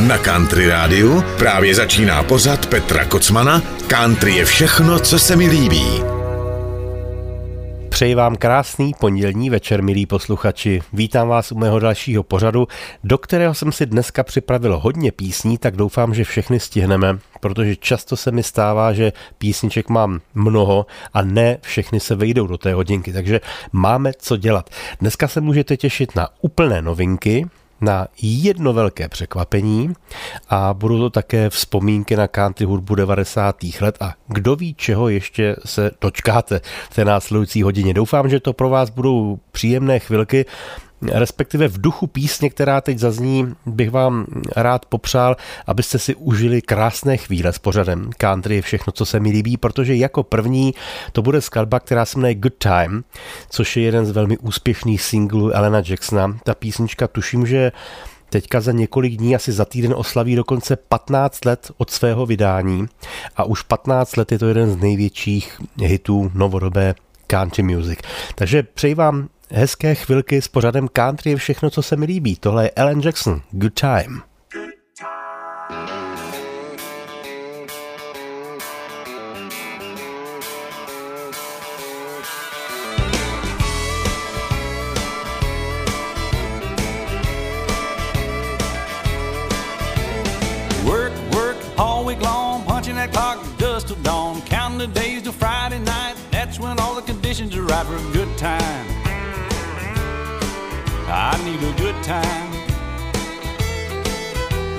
Na Country Rádiu právě začíná pořad Petra Kocmana Country je všechno, co se mi líbí. Přeji vám krásný pondělní večer, milí posluchači. Vítám vás u mého dalšího pořadu, do kterého jsem si dneska připravil hodně písní, tak doufám, že všechny stihneme, protože často se mi stává, že písniček mám mnoho a ne všechny se vejdou do té hodinky, takže máme co dělat. Dneska se můžete těšit na úplné novinky, na jedno velké překvapení a budou to také vzpomínky na country hudbu 90. let a kdo ví, čeho ještě se dočkáte v té následující hodině. Doufám, že to pro vás budou příjemné chvilky respektive v duchu písně, která teď zazní, bych vám rád popřál, abyste si užili krásné chvíle s pořadem country, všechno, co se mi líbí, protože jako první to bude skladba, která se jmenuje Good Time, což je jeden z velmi úspěšných singlů Elena Jacksona. Ta písnička tuším, že teďka za několik dní, asi za týden oslaví dokonce 15 let od svého vydání a už 15 let je to jeden z největších hitů novodobé country music. Takže přeji vám hezké chvilky s pořadem country je všechno, co se mi líbí. Tohle je Ellen Jackson. Good time. Days till Friday night. That's when all the conditions are right for a good time. I need a good time.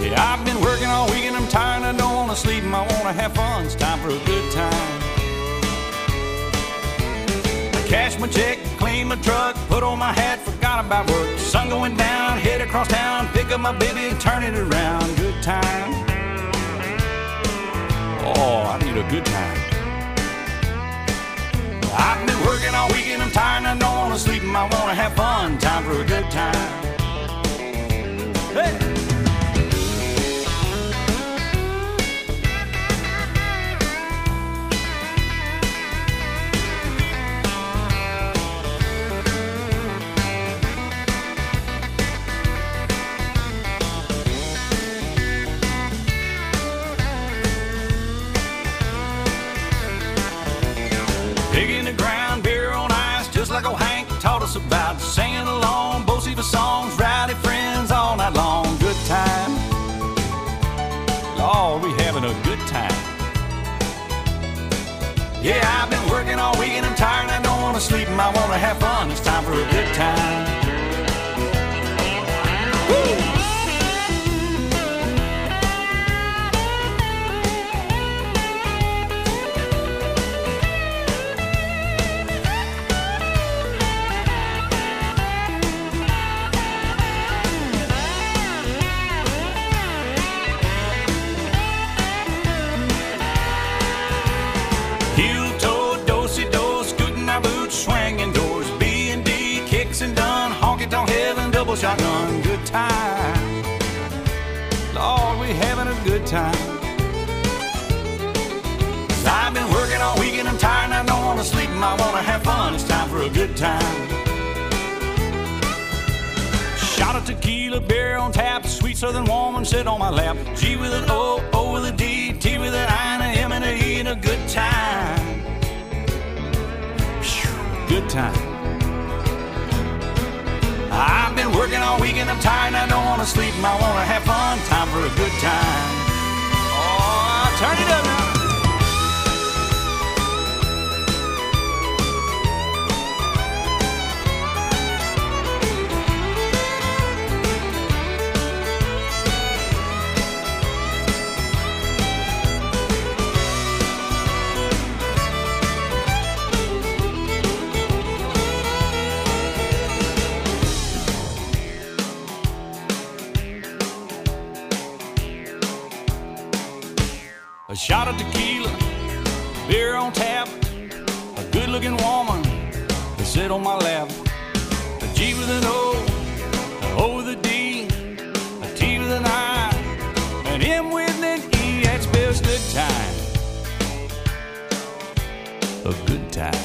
Yeah, I've been working all week and I'm tired. I don't want to sleep and I want to have fun. It's time for a good time. I cash my check, clean my truck, put on my hat, forgot about work. Sun going down, head across town, pick up my baby, and turn it around. Good time. Oh, I need a good time. I've been working all week and I'm tired and I don't want to sleep and I want to have fun. Time for a good time. Hey! Songs, rowdy friends all night long. Good time. Lord, we having a good time. Yeah, I've been working all week and I'm tired I don't want to sleep and I want to have fun. It's time for a good time. Time. Lord, we having a good time. I've been working all week and I'm tired and I don't want to sleep and I want to have fun. It's time for a good time. Shot of tequila, beer on tap, sweet southern woman sit on my lap. G with an O, O with a D, T with an I, and a M and a E, and a good time. Phew, Good time. I've been working all week and I'm tired and I don't want to sleep I want to have fun. Time for a good time. Oh, turn it up shot of tequila, beer on tap, a good looking woman to sit on my lap. A G with an O, a O with a D, a T with an I, an M with an E, that spells good time. A good time.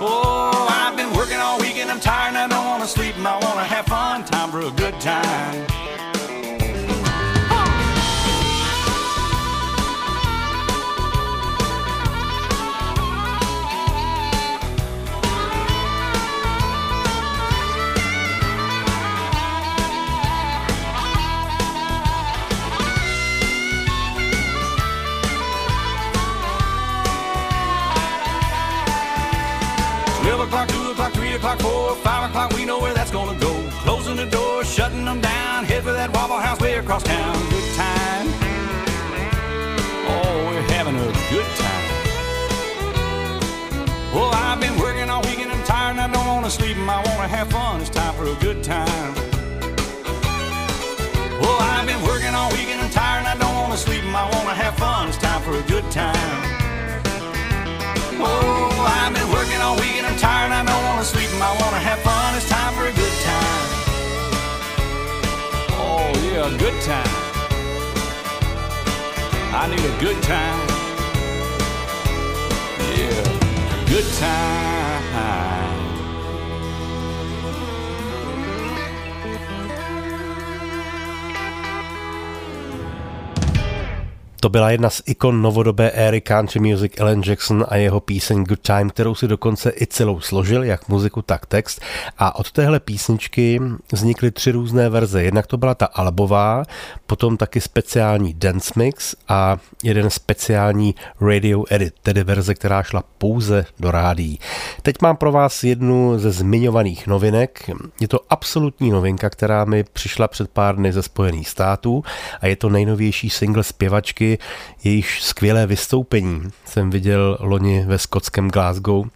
Oh, I've been working all week and I'm tired and I don't want to sleep and I want to have fun. Time for a good time. o'clock, four, five o'clock, we know where that's gonna go. Closing the door, shutting them down, head for that Wobble House way across town. Good time. Oh, we're having a good time. Well, I've been working all weekend, I'm tired and I don't wanna sleep, and I wanna have fun. It's time for a good time. Well, I've been working all weekend, I'm tired and I don't wanna sleep, and I wanna have fun. It's and I don't want to sleep. I want to have fun. It's time for a good time. Oh, yeah, a good time. I need a good time. Yeah, good time. To byla jedna z ikon novodobé éry country music Alan Jackson a jeho píseň Good Time, kterou si dokonce i celou složil, jak muziku, tak text. A od téhle písničky vznikly tři různé verze. Jednak to byla ta albová, potom taky speciální dance mix a jeden speciální radio edit, tedy verze, která šla pouze do rádí. Teď mám pro vás jednu ze zmiňovaných novinek. Je to absolutní novinka, která mi přišla před pár dny ze Spojených států a je to nejnovější single zpěvačky jejíž skvělé vystoupení jsem viděl loni ve skotském Glasgow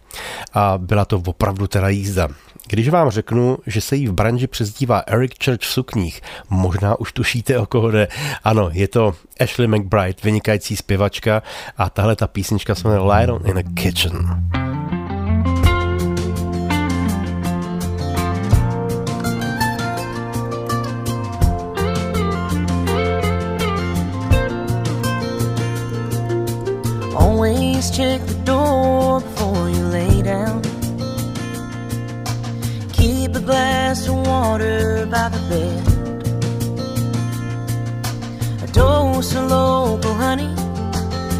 a byla to opravdu teda jízda. Když vám řeknu, že se jí v branži přezdívá Eric Church v sukních, možná už tušíte, o koho jde. Ano, je to Ashley McBride, vynikající zpěvačka a tahle ta písnička se jmenuje Light on in a Kitchen. Bed. A dose of local honey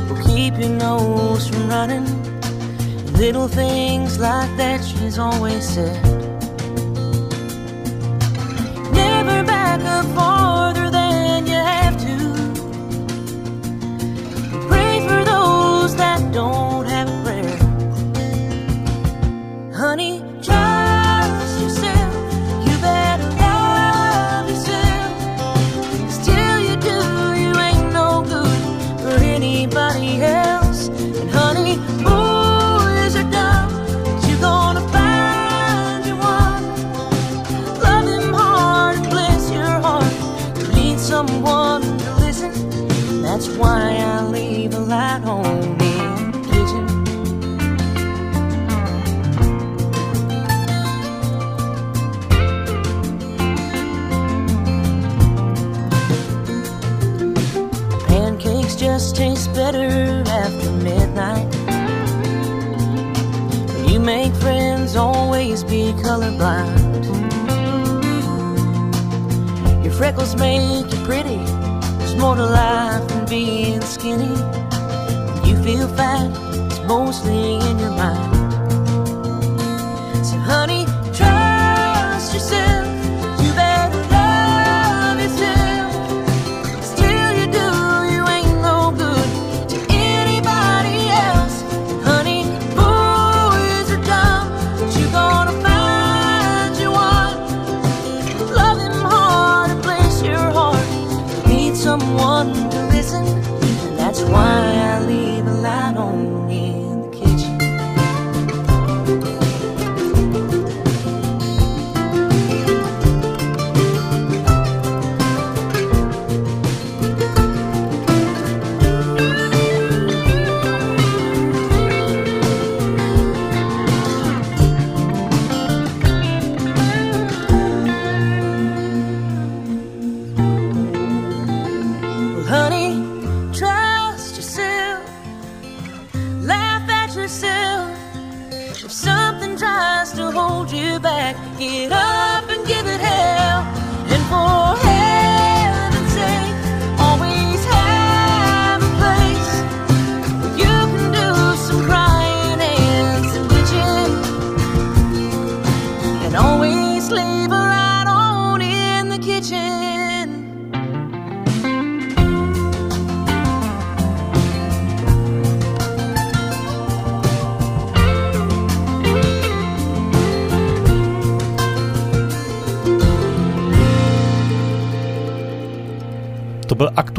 will keep your nose from running. Little things like that, she's always said. Never back up farther than you have to. Pray for those that don't colorblind. Your freckles make you pretty. There's more to life than being skinny. When you feel fat, it's mostly in your mind.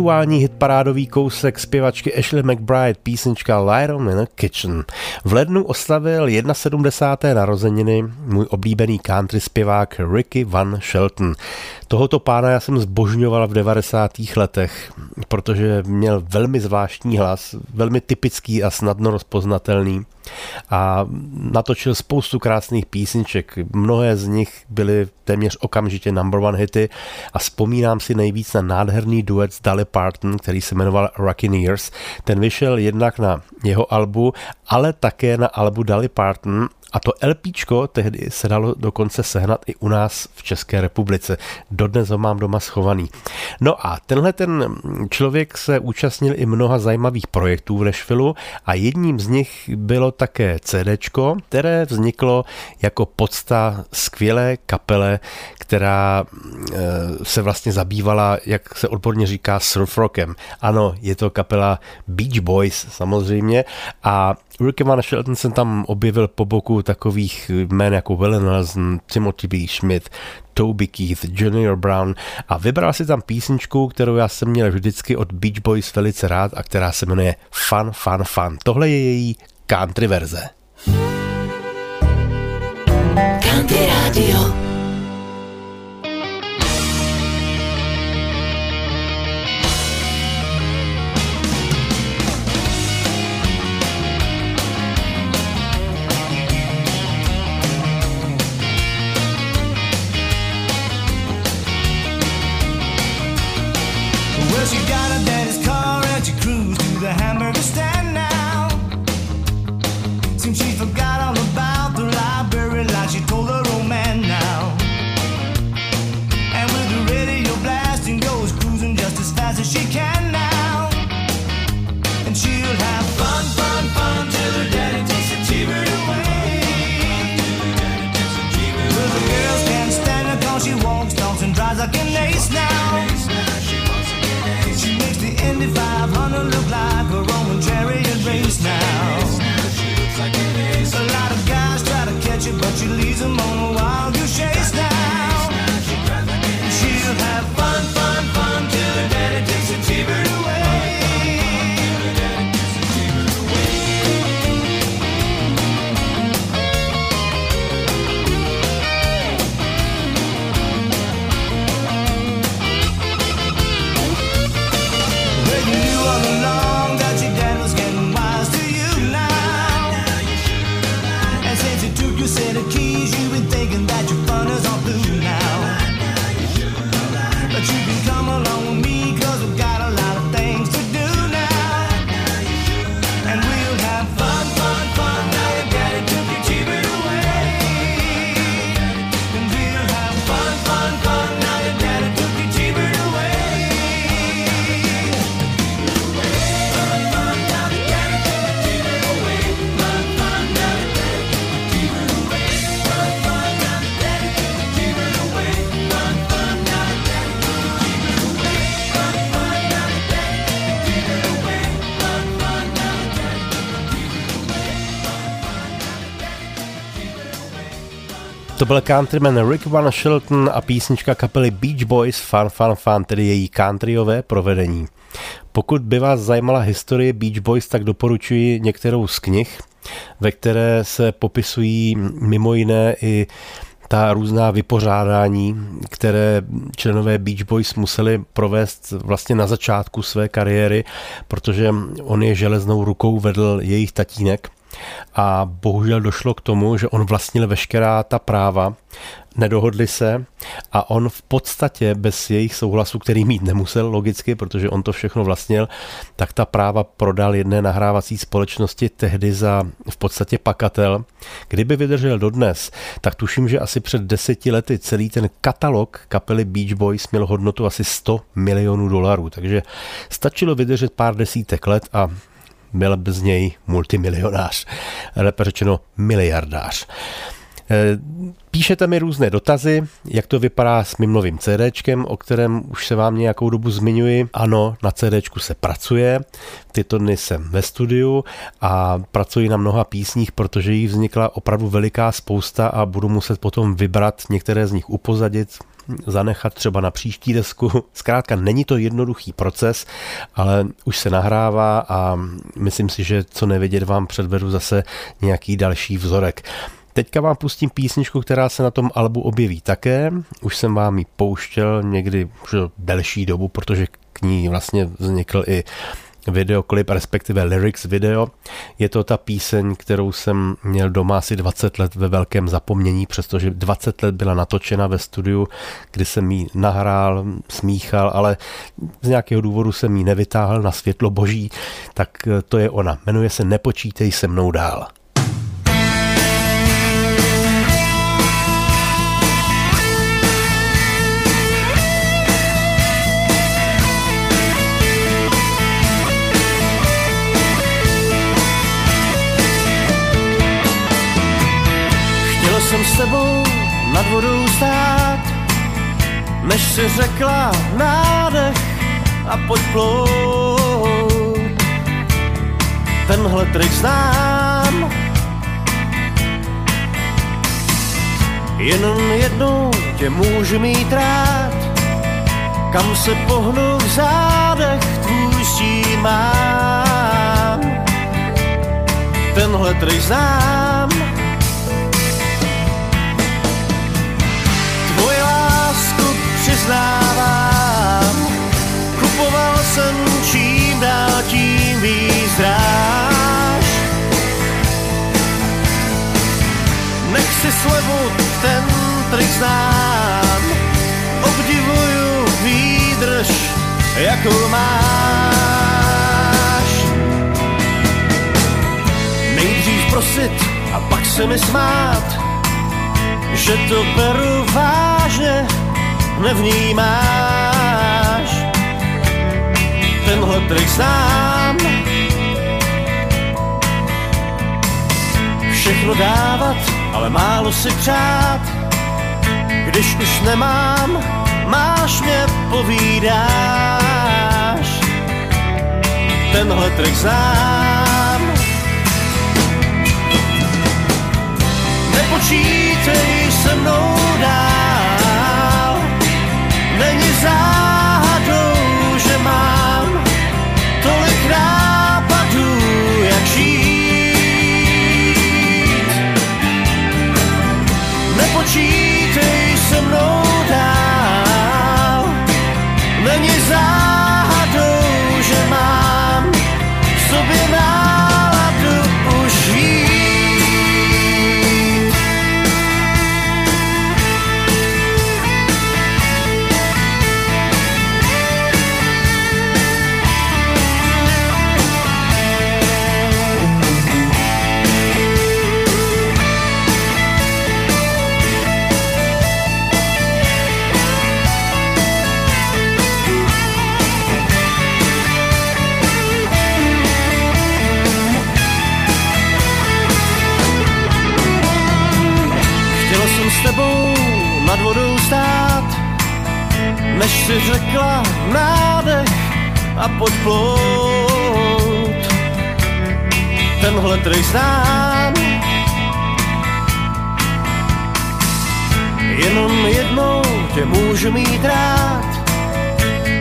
Aktuální hitparádový kousek zpěvačky Ashley McBride, písnička Lion in a Kitchen. V lednu oslavil 71. narozeniny můj oblíbený country zpěvák Ricky Van Shelton. Tohoto pána já jsem zbožňoval v 90. letech, protože měl velmi zvláštní hlas, velmi typický a snadno rozpoznatelný a natočil spoustu krásných písniček. Mnohé z nich byly téměř okamžitě number one hity a vzpomínám si nejvíc na nádherný duet s Dolly Parton, který se jmenoval Rockineers. Ten vyšel jednak na jeho albu, ale také na albu Dolly Parton a to LPčko tehdy se dalo dokonce sehnat i u nás v České republice. Dodnes ho mám doma schovaný. No a tenhle ten člověk se účastnil i mnoha zajímavých projektů v Nashvilleu a jedním z nich bylo také CDčko, které vzniklo jako podsta skvělé kapele, která eh, se vlastně zabývala, jak se odborně říká, surf rockem. Ano, je to kapela Beach Boys samozřejmě a Ricky Van Shelton jsem tam objevil po boku takových jmén jako Willie Nelson, Timothy B. Schmidt, Toby Keith, Junior Brown a vybral si tam písničku, kterou já jsem měl vždycky od Beach Boys velice rád a která se jmenuje Fun, Fun, Fun. Tohle je její country verze. Country Radio. face now. She makes the Indy 500 look like a Roman chariot race now. To byl countryman Rick Van Shelton a písnička kapely Beach Boys Fun Fun Fun, tedy její countryové provedení. Pokud by vás zajímala historie Beach Boys, tak doporučuji některou z knih, ve které se popisují mimo jiné i ta různá vypořádání, které členové Beach Boys museli provést vlastně na začátku své kariéry, protože on je železnou rukou vedl jejich tatínek a bohužel došlo k tomu, že on vlastnil veškerá ta práva, nedohodli se a on v podstatě bez jejich souhlasu, který mít nemusel logicky, protože on to všechno vlastnil, tak ta práva prodal jedné nahrávací společnosti tehdy za v podstatě pakatel. Kdyby vydržel dodnes, tak tuším, že asi před deseti lety celý ten katalog kapely Beach Boys měl hodnotu asi 100 milionů dolarů, takže stačilo vydržet pár desítek let a byl bez něj multimilionář, lépe řečeno miliardář. Eh, píšete mi různé dotazy, jak to vypadá s mým novým CDčkem, o kterém už se vám nějakou dobu zmiňuji. Ano, na CDčku se pracuje, tyto dny jsem ve studiu a pracuji na mnoha písních, protože jich vznikla opravdu veliká spousta a budu muset potom vybrat některé z nich upozadit, zanechat třeba na příští desku. Zkrátka není to jednoduchý proces, ale už se nahrává a myslím si, že co nevědět vám předvedu zase nějaký další vzorek. Teďka vám pustím písničku, která se na tom albu objeví také. Už jsem vám ji pouštěl někdy už delší dobu, protože k ní vlastně vznikl i videoklip, respektive lyrics video. Je to ta píseň, kterou jsem měl doma asi 20 let ve velkém zapomnění, přestože 20 let byla natočena ve studiu, kdy jsem ji nahrál, smíchal, ale z nějakého důvodu jsem ji nevytáhl na světlo boží, tak to je ona. Jmenuje se Nepočítej se mnou dál. Než si řekla nádech a pojď plout. Tenhle trik znám, jenom jednou tě můžu mít rád, kam se pohnu v zádech, tvůj stín mám. Tenhle trik znám, přiznávám, kupoval jsem čím dál tím víc dráž. Nech si slevu, ten trik znám, obdivuju výdrž, jakou máš. Nejdřív prosit a pak se mi smát, že to beru vážně, nevnímáš. Tenhle trik znám. Všechno dávat, ale málo si přát. Když už nemám, máš mě povídáš. Tenhle trik znám. Nepočítej se mnou dál a podplout. Tenhle trik znám, jenom jednou tě můžu mít rád,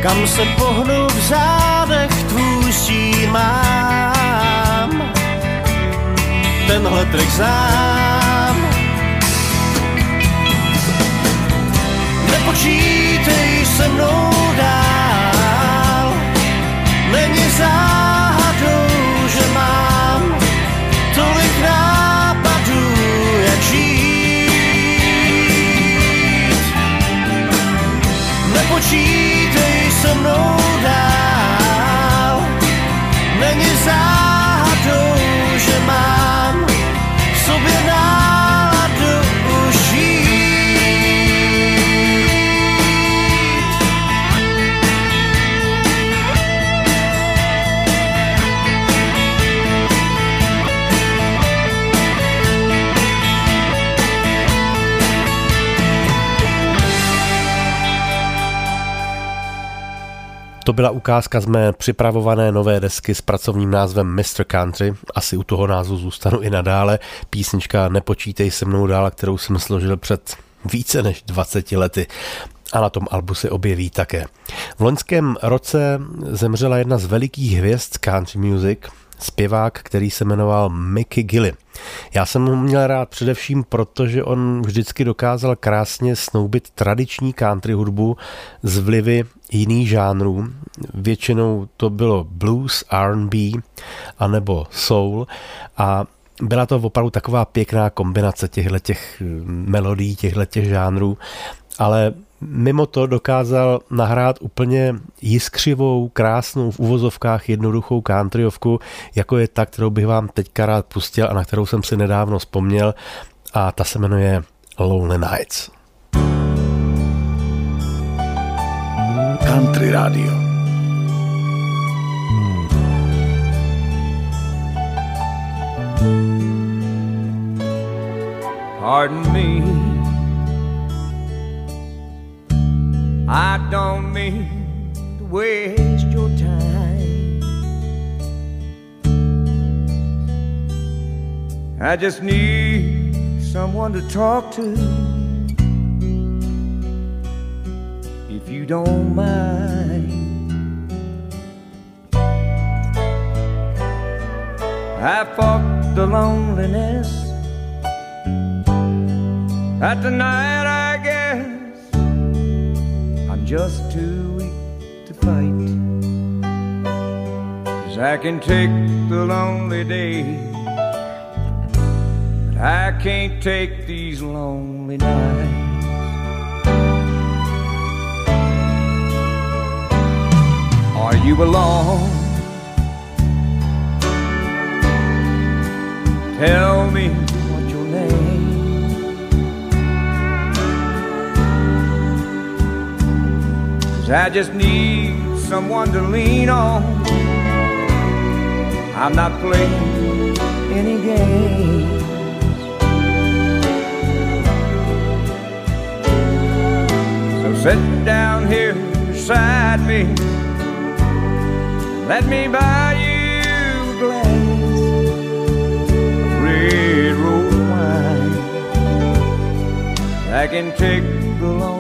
kam se pohnu v zádech tvůj stín mám. Tenhle trik znám, nepočítej se mnou. Není záhadou, že mám tolik nápadů, jak žít. Nepočítej se mnou dál. Není záhadou, To byla ukázka z mé připravované nové desky s pracovním názvem Mr. Country. Asi u toho názvu zůstanu i nadále. Písnička Nepočítej se mnou dál, kterou jsem složil před více než 20 lety a na tom albu se objeví také. V loňském roce zemřela jedna z velikých hvězd country music, zpěvák, který se jmenoval Mickey Gilly. Já jsem ho měl rád především proto, že on vždycky dokázal krásně snoubit tradiční country hudbu z vlivy jiných žánrů. Většinou to bylo blues, R&B anebo soul a byla to opravdu taková pěkná kombinace těchto těch melodí, těchto těch žánrů, ale mimo to dokázal nahrát úplně jiskřivou, krásnou, v uvozovkách jednoduchou countryovku, jako je ta, kterou bych vám teďka rád pustil a na kterou jsem si nedávno vzpomněl a ta se jmenuje Lonely Nights. Country Radio. Pardon me I don't mean to waste your time. I just need someone to talk to. If you don't mind, I fought the loneliness at the night just too weak to fight. Cause I can take the lonely days, but I can't take these lonely nights. Are you alone? Tell me what your name Cause I just need someone to lean on. I'm not playing any games. So sit down here beside me. Let me buy you a glass of red rose wine. I can take the lonely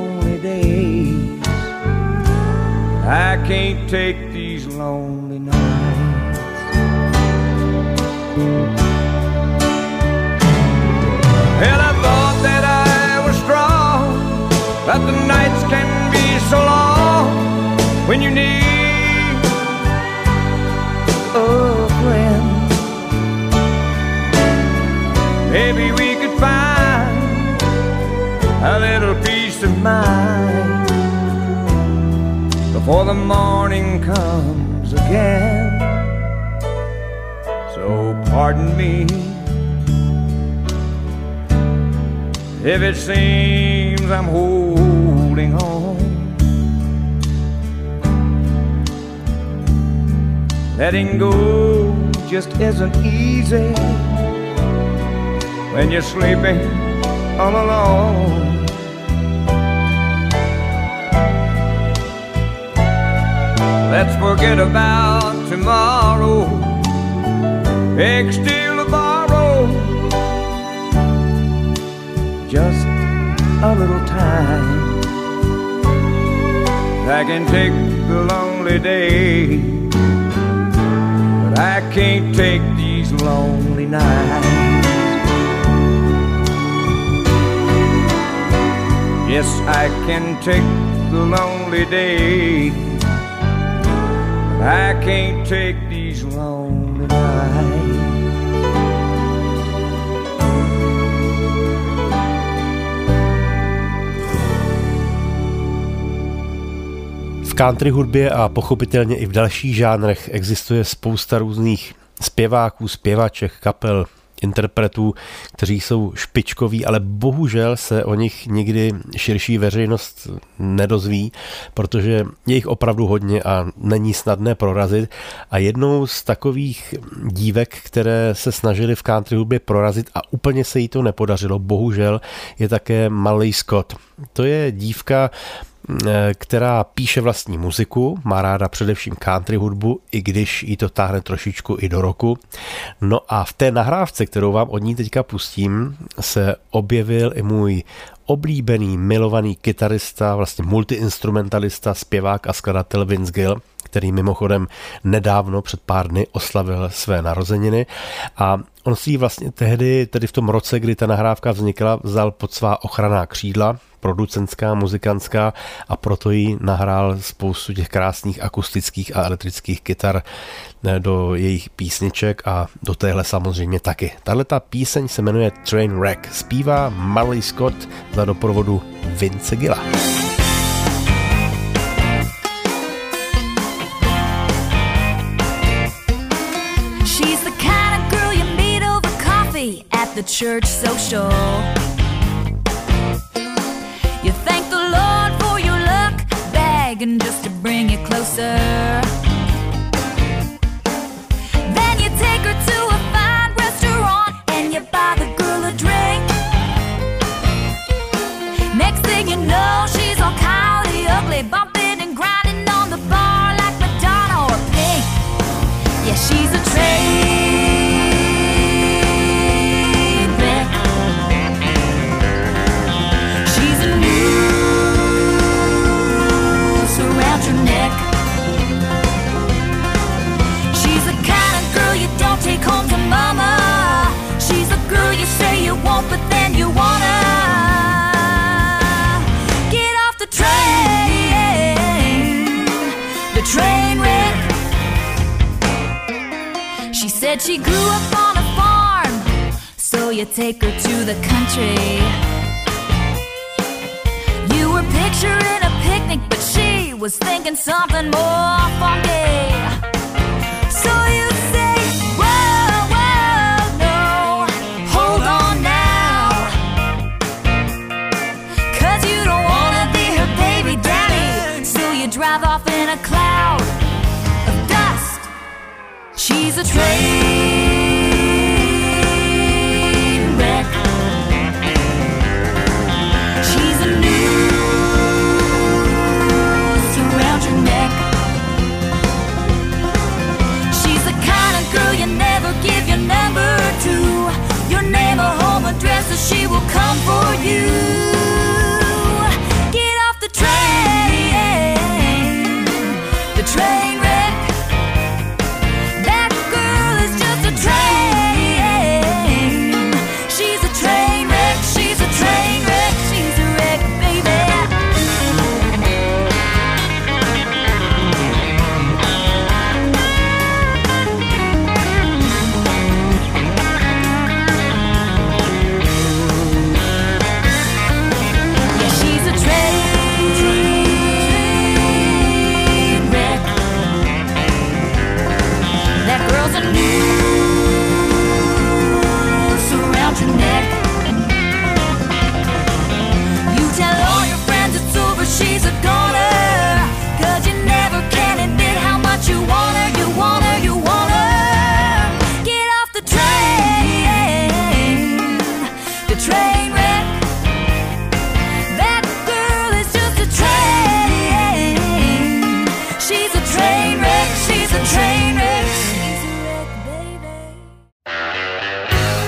I can't take these lonely nights. Well, I thought that I was strong, but the nights can be so long when you need a friend. Maybe we could find a little peace of mind before the morning comes again. So pardon me if it seems I'm holding on. Letting go just isn't easy when you're sleeping all alone. Let's forget about tomorrow. Egg still borrow. Just a little time. I can take the lonely day, but I can't take these lonely nights. Yes, I can take the lonely day. I can't take these lonely nights. V country hudbě a pochopitelně i v dalších žánrech existuje spousta různých zpěváků, zpěvaček, kapel, interpretů, kteří jsou špičkoví, ale bohužel se o nich nikdy širší veřejnost nedozví, protože je jich opravdu hodně a není snadné prorazit. A jednou z takových dívek, které se snažili v country hudbě prorazit a úplně se jí to nepodařilo, bohužel, je také Malý Scott. To je dívka, která píše vlastní muziku, má ráda především country hudbu, i když jí to táhne trošičku i do roku. No a v té nahrávce, kterou vám od ní teďka pustím, se objevil i můj oblíbený, milovaný kytarista, vlastně multiinstrumentalista, zpěvák a skladatel Vince Gill, který mimochodem nedávno před pár dny oslavil své narozeniny a on si ji vlastně tehdy, tedy v tom roce, kdy ta nahrávka vznikla, vzal pod svá ochranná křídla, producentská, muzikantská a proto jí nahrál spoustu těch krásných akustických a elektrických kytar eh, do jejich písniček a do téhle samozřejmě taky. Tahle ta píseň se jmenuje Train Wreck. Zpívá Marley Scott za doprovodu Vince Gilla. Church social. You thank the Lord for your luck, begging just to bring you closer. Said she grew up on a farm, so you take her to the country. You were picturing a picnic, but she was thinking something more funky. So you say, Whoa, whoa, no, hold on now. Cause you don't wanna be her baby daddy, so you drive off in a cloud of dust. She's a train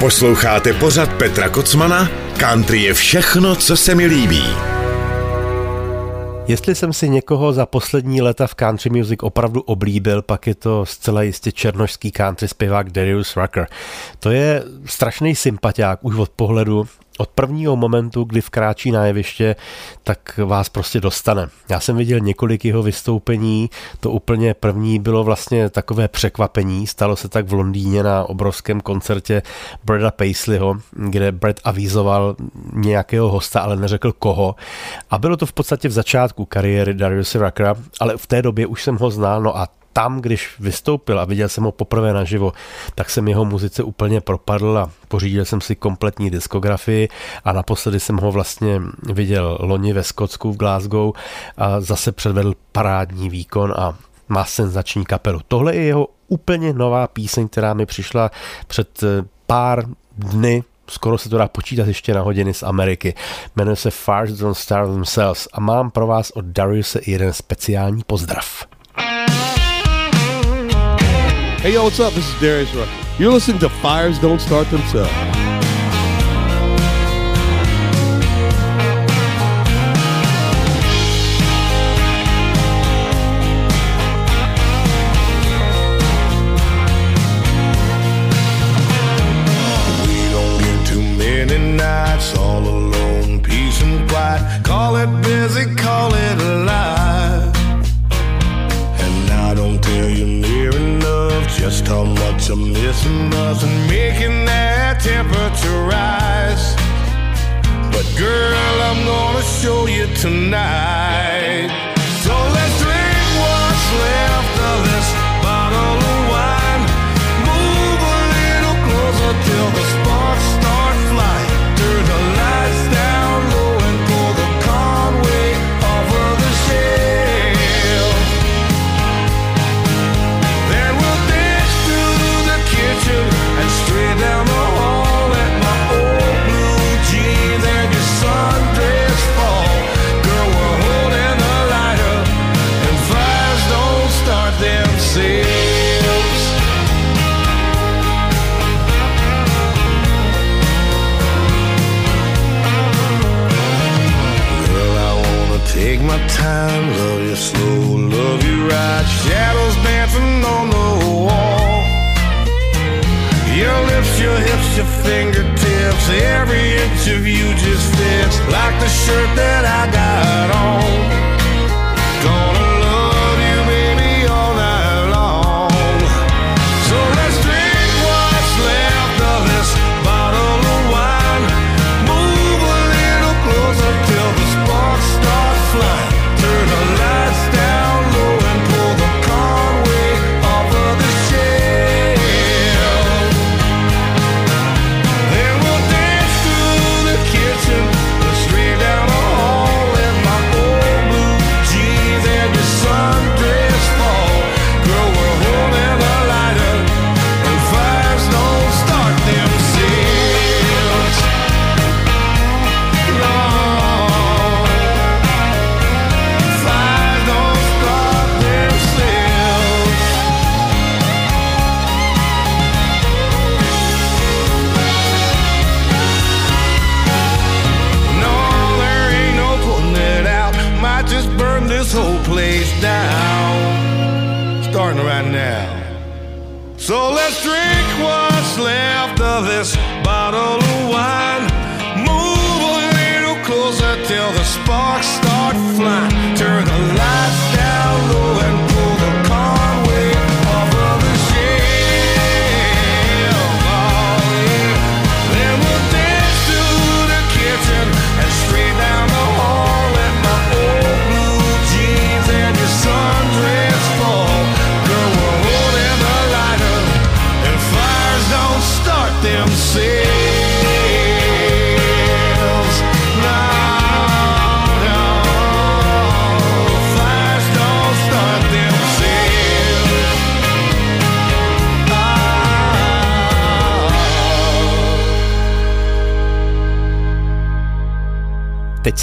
Posloucháte pořad Petra Kocmana? Country je všechno, co se mi líbí. Jestli jsem si někoho za poslední léta v country music opravdu oblíbil, pak je to zcela jistě černošský country zpěvák Darius Rucker. To je strašný sympatiák už od pohledu od prvního momentu, kdy vkráčí na jeviště, tak vás prostě dostane. Já jsem viděl několik jeho vystoupení, to úplně první bylo vlastně takové překvapení, stalo se tak v Londýně na obrovském koncertě Breda Paisleyho, kde Brad avizoval nějakého hosta, ale neřekl koho. A bylo to v podstatě v začátku kariéry Dariusa Ruckera, ale v té době už jsem ho znal, no a tam, když vystoupil a viděl jsem ho poprvé naživo, tak jsem jeho muzice úplně propadl a pořídil jsem si kompletní diskografii a naposledy jsem ho vlastně viděl loni ve Skotsku v Glasgow a zase předvedl parádní výkon a má senzační kapelu. Tohle je jeho úplně nová píseň, která mi přišla před eh, pár dny skoro se to dá počítat ještě na hodiny z Ameriky. Jmenuje se Fars Don't Starve Themselves a mám pro vás od Dariuse jeden speciální pozdrav. Hey, yo, what's up? This is Darius Rucker. You're listening to Fires Don't Start Themselves.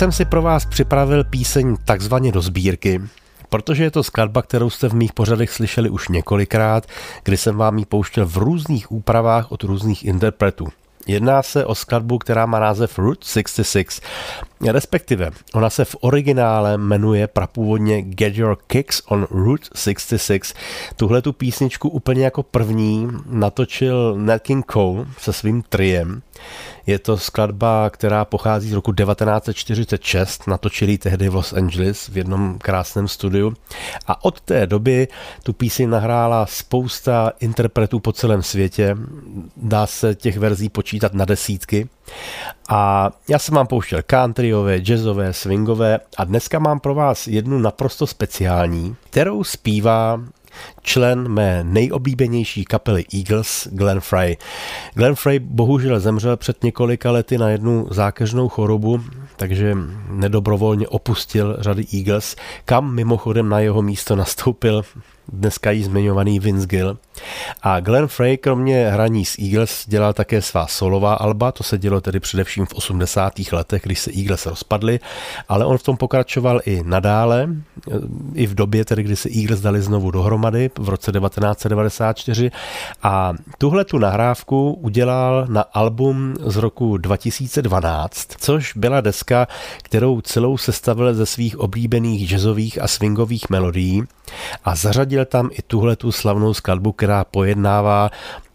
Jsem si pro vás připravil píseň takzvaně do sbírky, protože je to skladba, kterou jste v mých pořadech slyšeli už několikrát, kdy jsem vám ji pouštěl v různých úpravách od různých interpretů. Jedná se o skladbu, která má název Route 66, respektive ona se v originále jmenuje prapůvodně Get Your Kicks on Route 66. Tuhle tu písničku úplně jako první natočil Nat King Cole se svým triem. Je to skladba, která pochází z roku 1946, natočili tehdy v Los Angeles v jednom krásném studiu. A od té doby tu píseň nahrála spousta interpretů po celém světě. Dá se těch verzí počítat na desítky. A já jsem vám pouštěl countryové, jazzové, swingové a dneska mám pro vás jednu naprosto speciální, kterou zpívá člen mé nejoblíbenější kapely Eagles, Glenn Frey. Glenn Frey bohužel zemřel před několika lety na jednu zákeřnou chorobu, takže nedobrovolně opustil řady Eagles, kam mimochodem na jeho místo nastoupil dneska jí zmiňovaný Vince Gill. A Glenn Frey kromě hraní s Eagles dělal také svá solová alba, to se dělo tedy především v 80. letech, když se Eagles rozpadly, ale on v tom pokračoval i nadále, i v době, tedy, kdy se Eagles dali znovu dohromady v roce 1994 a tuhle tu nahrávku udělal na album z roku 2012, což byla deska, kterou celou sestavil ze svých oblíbených jazzových a swingových melodií a zařadil tam i tuhle tu slavnou skladbu, která pojednává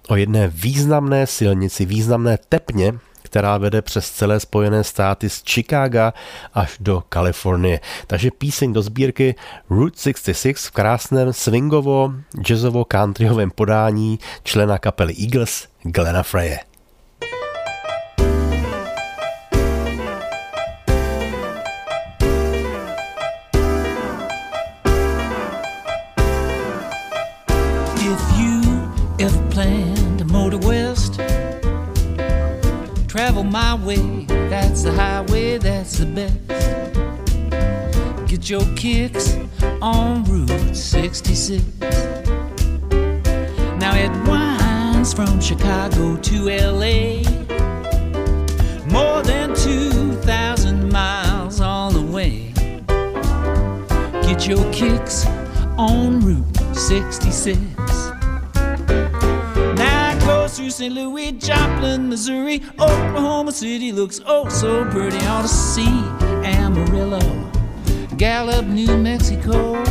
o jedné významné silnici, významné tepně, která vede přes celé Spojené státy z Chicaga až do Kalifornie. Takže píseň do sbírky Route 66 v krásném swingovo, jazzovo, countryovém podání člena kapely Eagles Glena Freye. Travel my way. That's the highway, that's the best. Get your kicks on Route 66. Now it winds from Chicago to LA. More than 2,000 miles all the way. Get your kicks on Route 66. Missouri, Oklahoma City looks oh so pretty. Ought to see Amarillo, Gallup, New Mexico,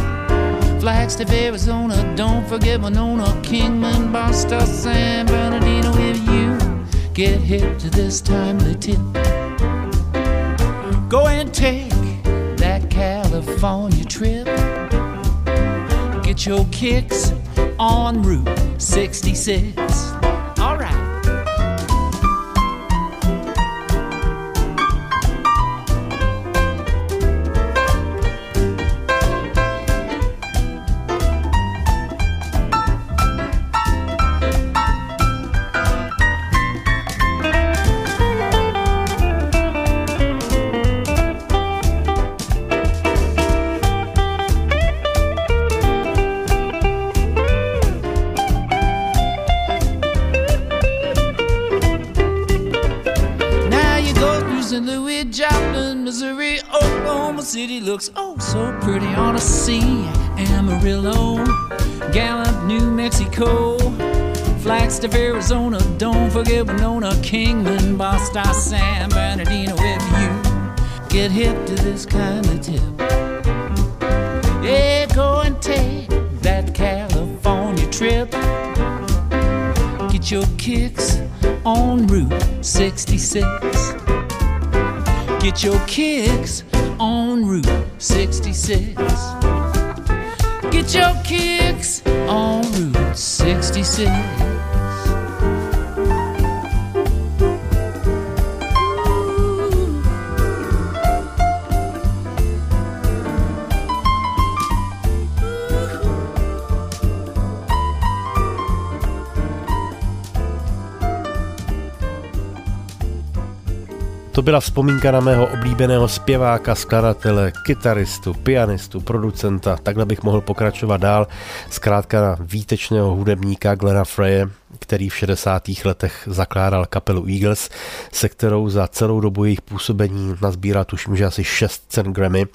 Flagstaff, Arizona. Don't forget Winona, Kingman, Boston, San Bernardino. If you get hip to this timely tip, go and take that California trip. Get your kicks on Route 66. So pretty. on to sea. Amarillo, Gallup, New Mexico, Flagstaff, Arizona. Don't forget Winona, Kingman, Boston, San Bernardino. If you get hip to this kind of tip, yeah, go and take that California trip. Get your kicks on Route 66. Get your kicks on Route 66. Get your kicks on Route 66. To byla vzpomínka na mého oblíbeného zpěváka, skladatele, kytaristu, pianistu, producenta, takhle bych mohl pokračovat dál, zkrátka na výtečného hudebníka Glena Freye, který v 60. letech zakládal kapelu Eagles, se kterou za celou dobu jejich působení nazbíral tuším, že asi 6 cen Grammy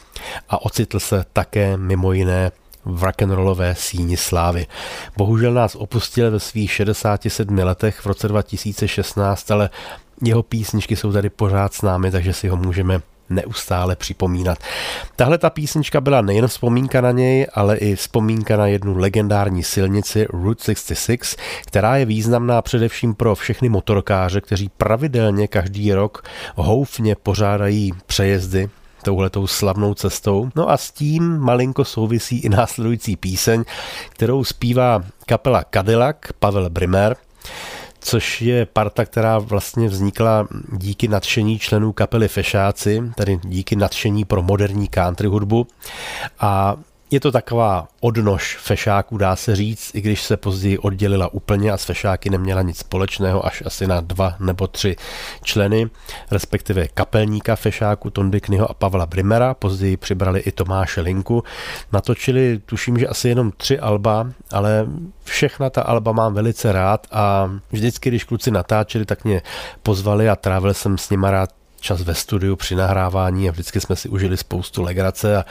a ocitl se také mimo jiné v rock'n'rollové síni slávy. Bohužel nás opustil ve svých 67 letech v roce 2016, ale jeho písničky jsou tady pořád s námi, takže si ho můžeme neustále připomínat. Tahle ta písnička byla nejen vzpomínka na něj, ale i vzpomínka na jednu legendární silnici Route 66, která je významná především pro všechny motorkáře, kteří pravidelně každý rok houfně pořádají přejezdy touhletou slavnou cestou. No a s tím malinko souvisí i následující píseň, kterou zpívá kapela Cadillac Pavel Brimer což je parta, která vlastně vznikla díky nadšení členů kapely Fešáci, tedy díky nadšení pro moderní country hudbu. A Je to taková odnož fešáků, dá se říct, i když se později oddělila úplně a s fešáky neměla nic společného až asi na dva nebo tři členy, respektive kapelníka fešáku Tondy Knyho a Pavla Brimera, později přibrali i Tomáše Linku. Natočili, tuším, že asi jenom tři alba, ale všechna ta alba mám velice rád a vždycky, když kluci natáčeli, tak mě pozvali a trávil jsem s nima rád čas ve studiu při nahrávání a vždycky jsme si užili spoustu legrace a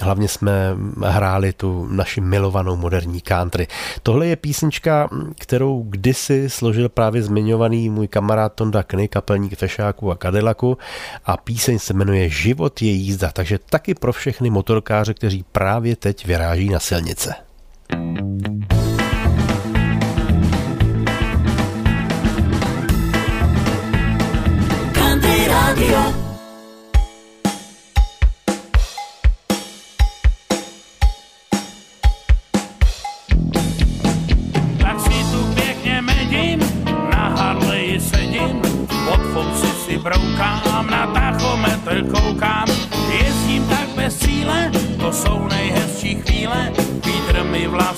Hlavně jsme hráli tu naši milovanou moderní country. Tohle je písnička, kterou kdysi složil právě zmiňovaný můj kamarád Tonda Kny, kapelník Fešáku a Cadillacu a píseň se jmenuje Život je jízda, takže taky pro všechny motorkáře, kteří právě teď vyráží na silnice. Country Radio.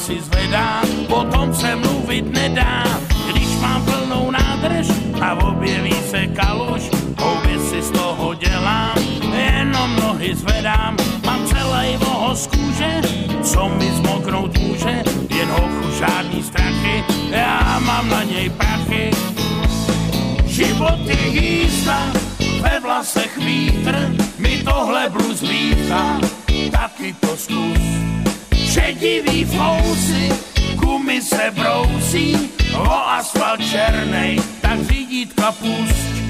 Vlasy zvedá, potom se mluvit nedá, když mám plnou nádrž a objeví se kaluž, houby si z toho dělám, jenom nohy zvedám, mám celý voho z kůže, co mi zmoknout může, jen hochu žádný strachy, já mám na něj prachy. Život je jízda, ve vlasech vítr, mi tohle bluz vítá, taky to zkus. Šedivý fousy, gumy se brousí, o asfalt černej, tak řídítka pust.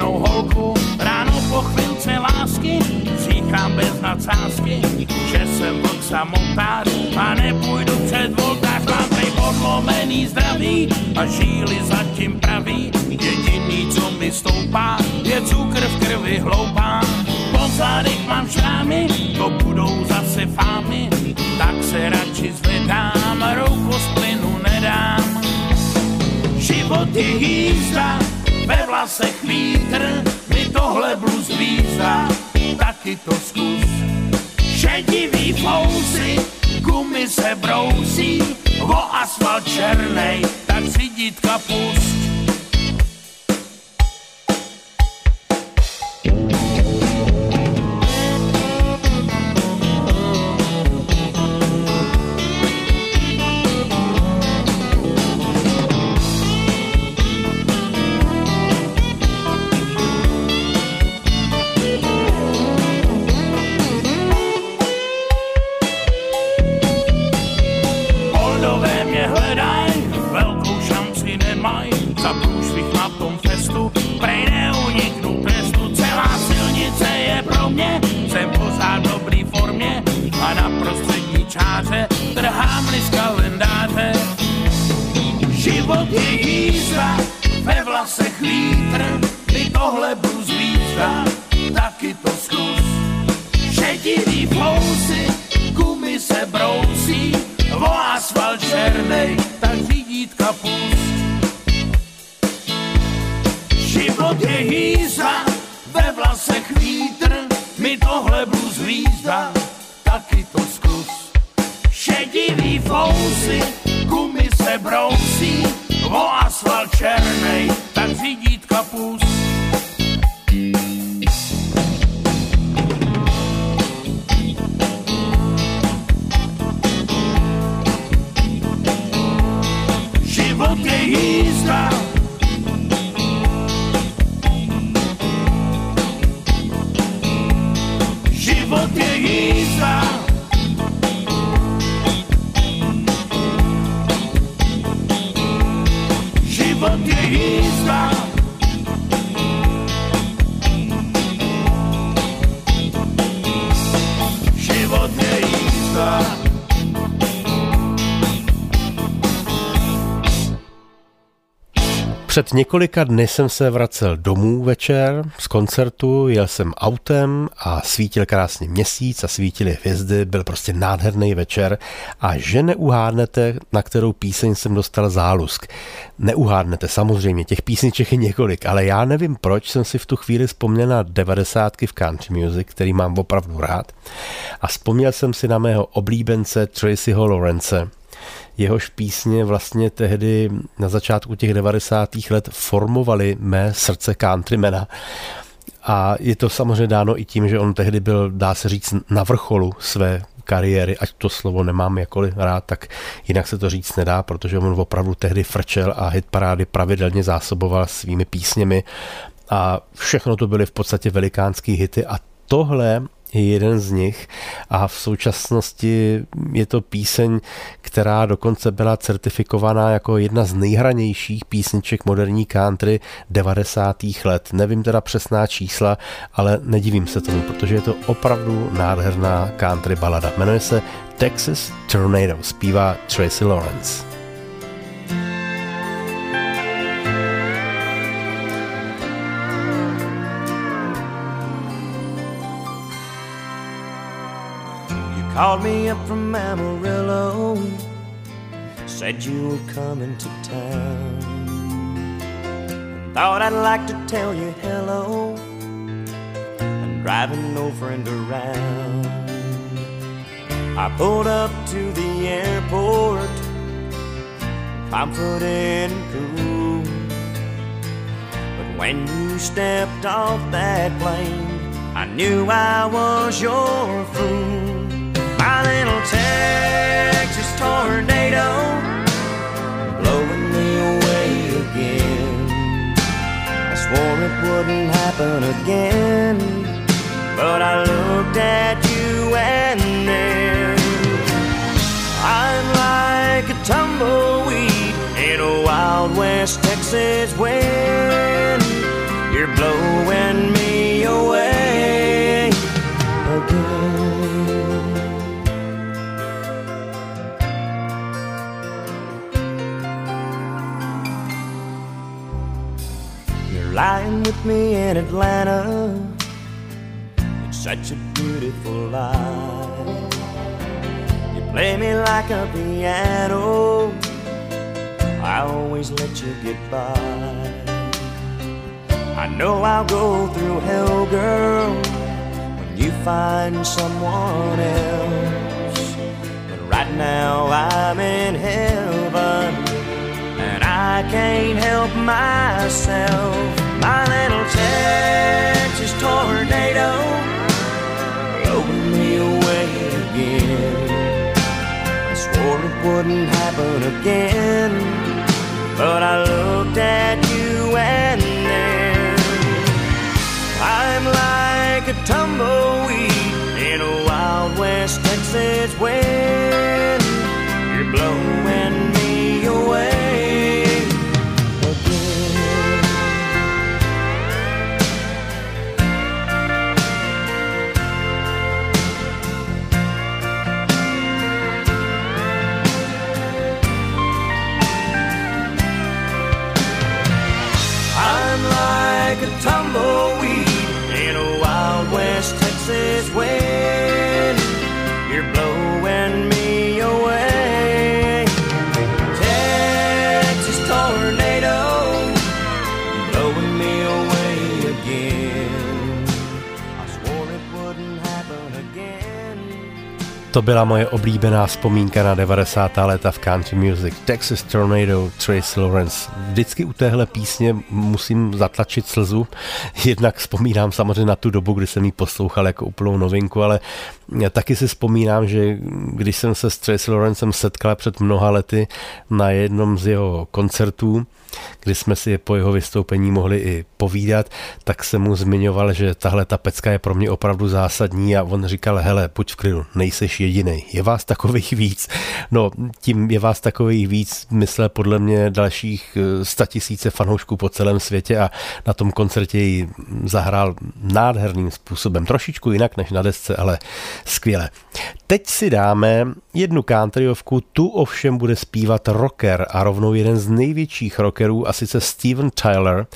Pěknou holku. Ráno po chvilce lásky říkám bez nadsázky Že jsem vlk samotář a nepůjdu před voltář Mám tady podlomený zdraví a žíly zatím praví. Jediný, co mi stoupá, je cukr v krvi hloupá. Po zádech mám šrámy, to budou zase fámy, tak se radši zvedám, ruku z plynu nedám. Život je jízda, ve vlasech vítr, mi tohle bluz výzda, taky to zkus. Šedivý fousy, gumy se brousí, o asfalt černej, tak řídítka pust. Před několika dny jsem se vracel domů večer z koncertu, jel jsem autem a svítil krásně měsíc a svítily hvězdy, byl prostě nádherný večer a že neuhádnete, na kterou píseň jsem dostal zálusk. Neuhádnete, samozřejmě, těch písniček je několik, ale já nevím, proč jsem si v tu chvíli vzpomněl na devadesátky v country music, který mám opravdu rád. A vzpomněl jsem si na mého oblíbence Tracyho Lawrence, jehož písně vlastně tehdy na začátku těch 90. let formovaly mé srdce countrymana. A je to samozřejmě dáno i tím, že on tehdy byl, dá se říct, na vrcholu své kariéry, ať to slovo nemám jakoliv rád, tak jinak se to říct nedá, protože on opravdu tehdy frčel a hitparády pravidelně zásoboval svými písněmi a všechno to byly v podstatě velikánský hity a tohle je jeden z nich a v současnosti je to píseň, která dokonce byla certifikovaná jako jedna z nejhranějších písniček moderní country 90. let. Nevím teda přesná čísla, ale nedivím se tomu, protože je to opravdu nádherná country balada. Jmenuje se Texas Tornado, zpívá Tracy Lawrence. Called me up from Amarillo, said you were coming to town. Thought I'd like to tell you hello. I'm driving no friend around. I pulled up to the airport, confident and cool. But when you stepped off that plane, I knew I was your fool. Texas tornado blowing me away again. I swore it wouldn't happen again, but I looked at you and then I'm like a tumbleweed in a wild west Texas wind. You're blowing lying with me in Atlanta. It's such a beautiful life. You play me like a piano. I always let you get by. I know I'll go through hell, girl, when you find someone else. But right now I'm in heaven, and I can't help myself my little Texas tornado blowing me away again. I swore it wouldn't happen again, but I looked at you and then I'm like a tumbleweed in a wild west Texas wind. You're blowing west Texas To byla moje oblíbená vzpomínka na 90. léta v country music. Texas Tornado, Trace Lawrence. Vždycky u téhle písně musím zatlačit slzu. Jednak vzpomínám samozřejmě na tu dobu, kdy jsem ji poslouchal jako úplnou novinku, ale taky si vzpomínám, že když jsem se s Trace Lawrencem setkal před mnoha lety na jednom z jeho koncertů, kdy jsme si po jeho vystoupení mohli i povídat, tak jsem mu zmiňoval, že tahle ta pecka je pro mě opravdu zásadní a on říkal, hele, pojď v klidu, nejseš jediný, je vás takových víc. No, tím je vás takových víc, myslel podle mě dalších eh, statisíce fanoušků po celém světě a na tom koncertě ji zahrál nádherným způsobem, trošičku jinak než na desce, ale skvěle. Teď si dáme jednu countryovku, tu ovšem bude zpívat rocker a rovnou jeden z největších rockerů a sice Steven Tyler,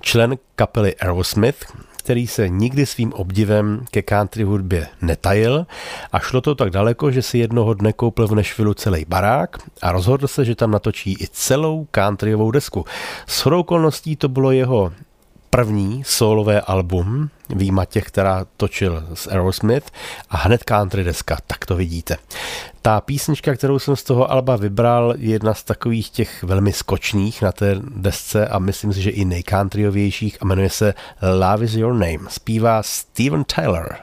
člen kapely Aerosmith, který se nikdy svým obdivem ke country hudbě netajil a šlo to tak daleko, že si jednoho dne koupil v Nešvilu celý barák a rozhodl se, že tam natočí i celou countryovou desku. S okolností to bylo jeho první solové album, výjima těch, která točil s Aerosmith a hned country deska, tak to vidíte. Ta písnička, kterou jsem z toho alba vybral, je jedna z takových těch velmi skočných na té desce a myslím si, že i nejcountryovějších a jmenuje se Love is Your Name. Zpívá Steven Tyler.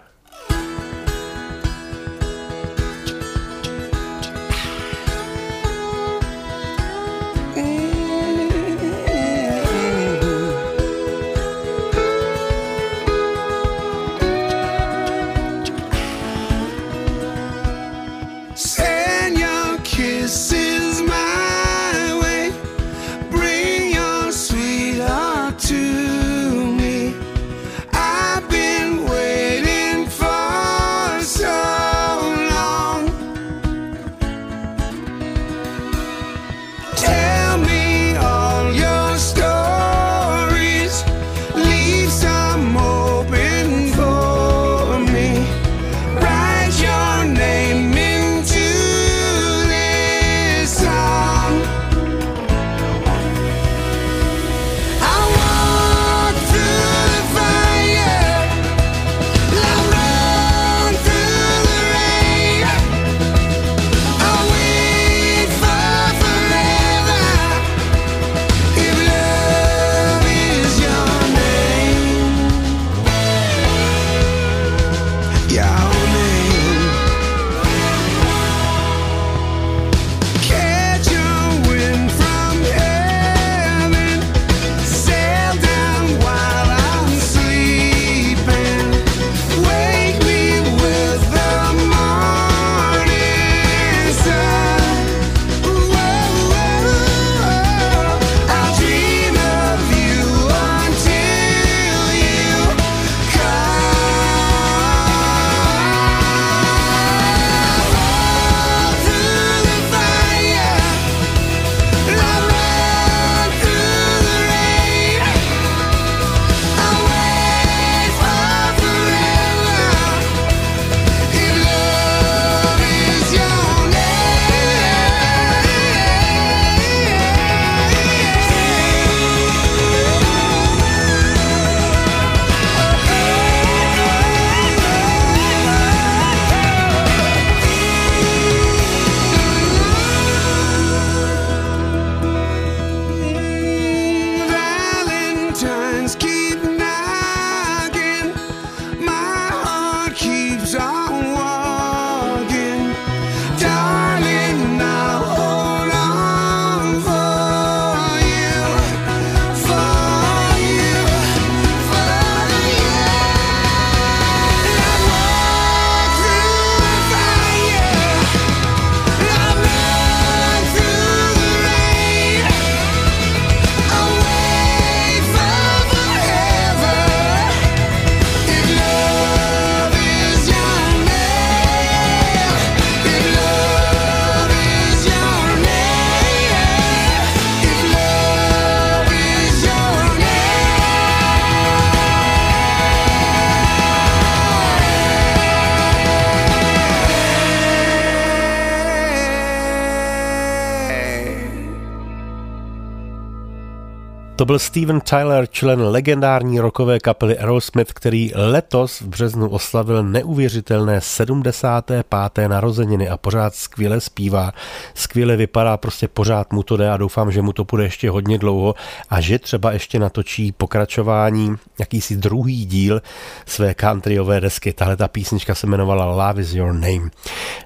To byl Steven Tyler, člen legendární rokové kapely Aerosmith, který letos v březnu oslavil neuvěřitelné 75. narozeniny a pořád skvěle zpívá, skvěle vypadá, prostě pořád mu to jde a doufám, že mu to bude ještě hodně dlouho a že třeba ještě natočí pokračování, jakýsi druhý díl své countryové desky. Tahle ta písnička se jmenovala Love is Your Name.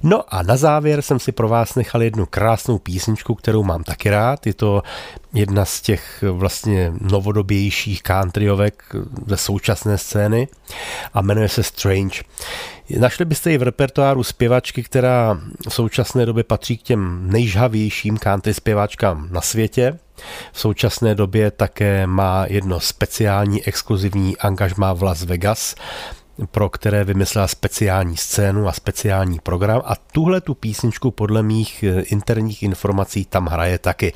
No a na závěr jsem si pro vás nechal jednu krásnou písničku, kterou mám taky rád. Je to jedna z těch vlastně novodobějších countryovek ze současné scény a jmenuje se Strange. Našli byste ji v repertoáru zpěvačky, která v současné době patří k těm nejžhavějším country zpěvačkám na světě. V současné době také má jedno speciální exkluzivní angažmá v Las Vegas pro které vymyslela speciální scénu a speciální program a tuhle tu písničku podle mých interních informací tam hraje taky.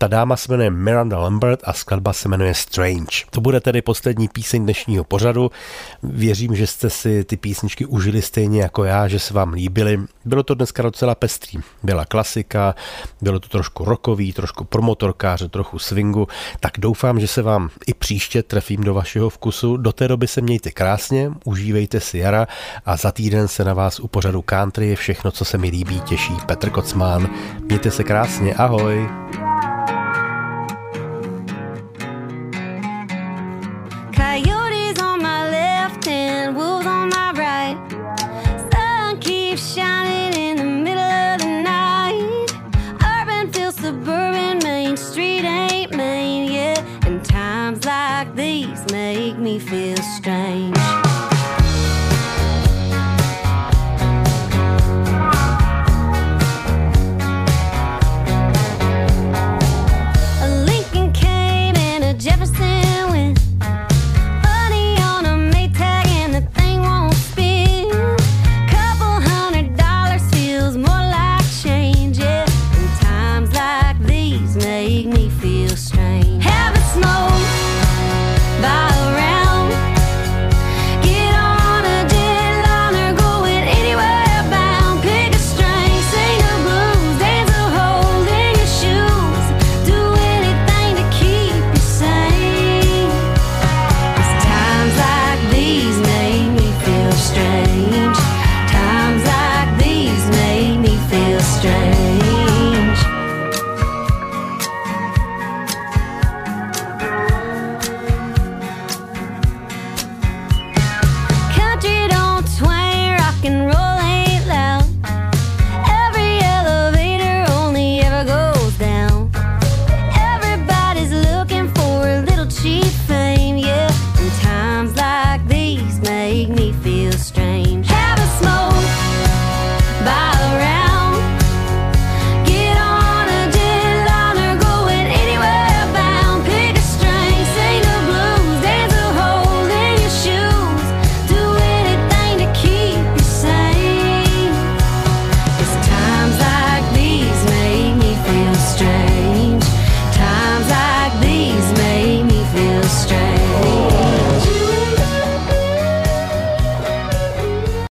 Ta dáma se jmenuje Miranda Lambert a skladba se jmenuje Strange. To bude tedy poslední píseň dnešního pořadu. Věřím, že jste si ty písničky užili stejně jako já, že se vám líbily. Bylo to dneska docela pestrý. Byla klasika, bylo to trošku rokový, trošku promotorkáře, trochu swingu. Tak doufám, že se vám i příště trefím do vašeho vkusu. Do té doby se mějte krásně, užívejte si jara a za týden se na vás u pořadu country je všechno, co se mi líbí, těší Petr Kocmán. Mějte se krásně, ahoj! strange.